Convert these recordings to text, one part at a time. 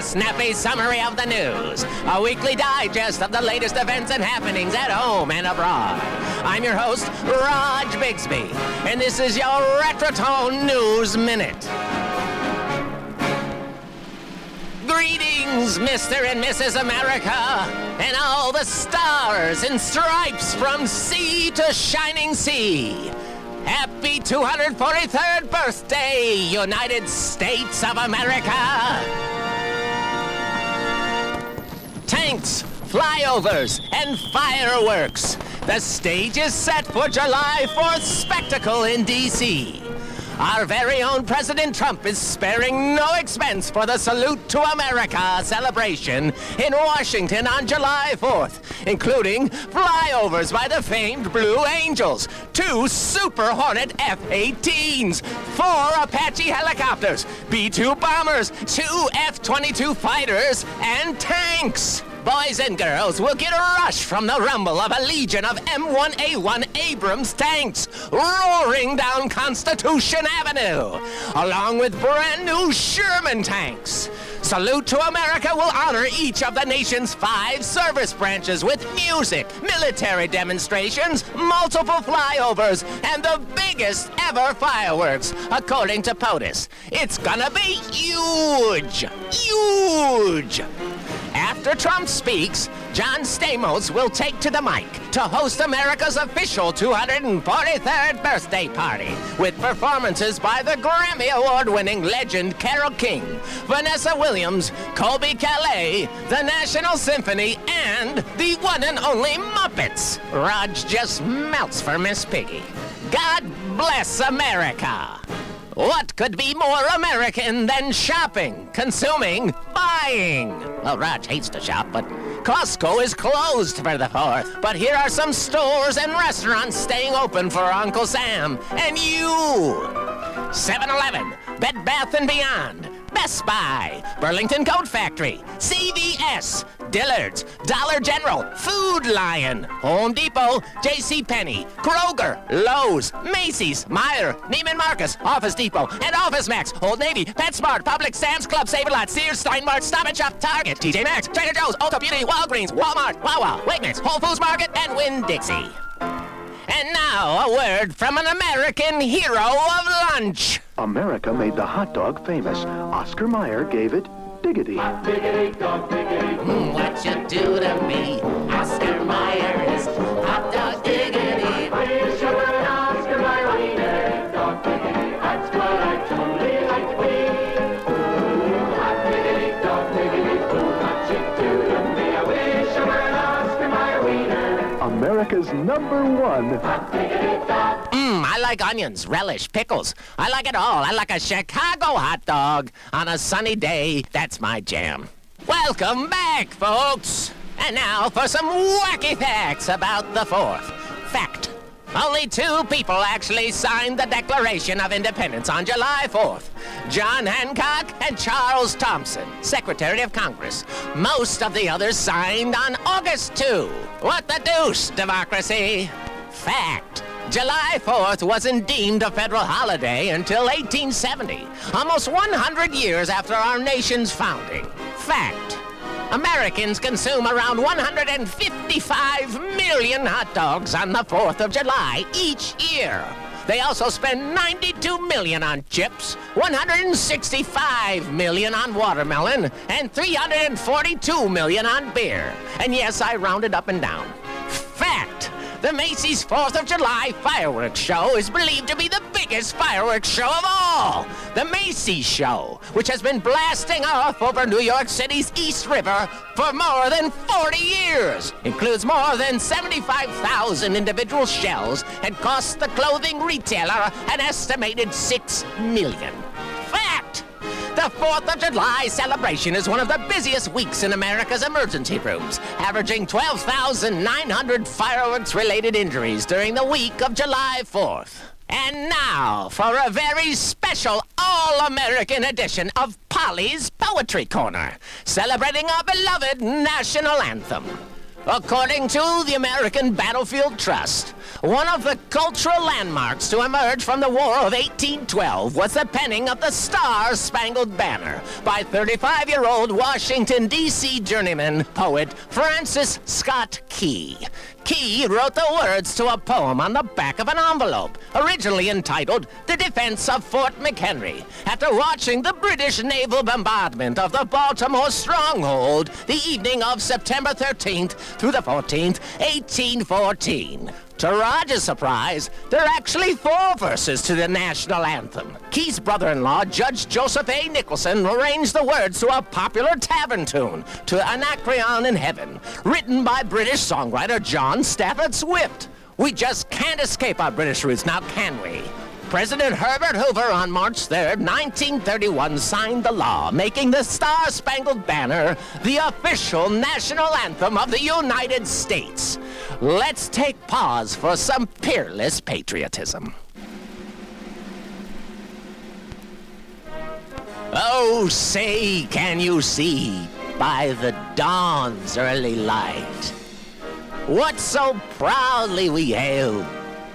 a snappy summary of the news, a weekly digest of the latest events and happenings at home and abroad. I'm your host, Raj Bigsby, and this is your Retrotone News Minute. Greetings, Mr. and Mrs. America, and all the stars and stripes from sea to shining sea. Happy 243rd birthday, United States of America! Flyovers, and fireworks. The stage is set for July 4th spectacle in D.C. Our very own President Trump is sparing no expense for the Salute to America celebration in Washington on July 4th, including flyovers by the famed Blue Angels, two Super Hornet F 18s, four Apache helicopters, B 2 bombers, two F 22 fighters, and tanks. Boys and girls will get a rush from the rumble of a legion of M1A1 Abrams tanks roaring down Constitution Avenue, along with brand new Sherman tanks. Salute to America will honor each of the nation's five service branches with music, military demonstrations, multiple flyovers, and the biggest ever fireworks, according to POTUS. It's gonna be huge! Huge! After Trump speaks, John Stamos will take to the mic to host America's official 243rd birthday party with performances by the Grammy Award winning legend Carole King, Vanessa Williams, Colbie Caillat, the National Symphony, and the one and only Muppets. Raj just melts for Miss Piggy. God bless America! What could be more American than shopping, consuming, buying? Well, Raj hates to shop, but Costco is closed for the 4th. But here are some stores and restaurants staying open for Uncle Sam and you. 7-Eleven, Bed Bath & Beyond, Best Buy, Burlington Coat Factory, CVS, Dillard's, Dollar General, Food Lion, Home Depot, J.C. Penney, Kroger, Lowe's, Macy's, Meijer, Neiman Marcus, Office Depot, and Office Max, Old Navy, PetSmart, Publix, Sam's Club, Save-A-Lot, Sears, Steinmart, Stop Shop, Target, TJ Maxx, Trader Joe's, Ulta Beauty, Walgreens, Walmart, Wawa, Wegmans, Whole Foods Market, and Winn-Dixie. And now, a word from an American hero of lunch. America made the hot dog famous. Oscar Mayer gave it diggity. Diggity dog, diggity. Mm, what you do to me, Oscar Mayer Number one. Mmm, I like onions, relish, pickles. I like it all. I like a Chicago hot dog on a sunny day. That's my jam. Welcome back, folks. And now for some wacky facts about the 4th. Fact. Only two people actually signed the Declaration of Independence on July 4th John Hancock and Charles Thomson, Secretary of Congress. Most of the others signed on August 2. What the deuce, democracy? Fact. July 4th wasn't deemed a federal holiday until 1870, almost 100 years after our nation's founding. Fact. Americans consume around 155 million hot dogs on the 4th of July each year. They also spend 92 million on chips, 165 million on watermelon, and 342 million on beer. And yes, I rounded up and down. Fact. The Macy's 4th of July fireworks show is believed to be the biggest fireworks show of all. The Macy's show, which has been blasting off over New York City's East River for more than 40 years, includes more than 75,000 individual shells and costs the clothing retailer an estimated 6 million. The 4th of July celebration is one of the busiest weeks in America's emergency rooms, averaging 12,900 fireworks related injuries during the week of July 4th. And now for a very special all American edition of Polly's Poetry Corner, celebrating our beloved national anthem. According to the American Battlefield Trust, One of the cultural landmarks to emerge from the War of 1812 was the penning of the Star Spangled Banner by 35 year old Washington, D.C. journeyman poet Francis Scott Key. Key wrote the words to a poem on the back of an envelope, originally entitled The Defense of Fort McHenry, after watching the British naval bombardment of the Baltimore stronghold the evening of September 13th through the 14th, 1814. To Roger's surprise, there are actually four verses to the national anthem. Key's brother in law, Judge Joseph A. Nicholson, arranged the words to a popular tavern tune, To Anacreon in Heaven, written by British songwriter John Stafford Swift. We just can't escape our British roots now, can we? President Herbert Hoover on March 3, 1931, signed the law making the Star Spangled Banner the official national anthem of the United States. Let's take pause for some peerless patriotism. Oh, say, can you see by the dawn's early light what so proudly we hailed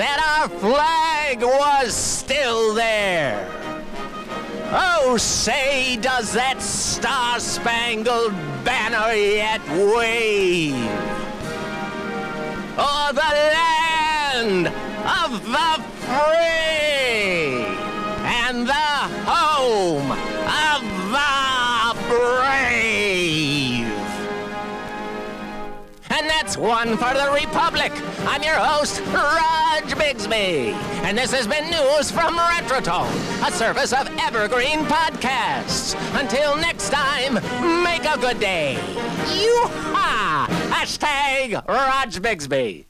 that our flag was still there. Oh, say, does that star spangled banner yet wave? or the land of the free and the home And that's one for the Republic. I'm your host, Raj Bigsby. And this has been news from Retrotone, a service of Evergreen Podcasts. Until next time, make a good day. Yoo-ha! Hashtag Raj Bigsby.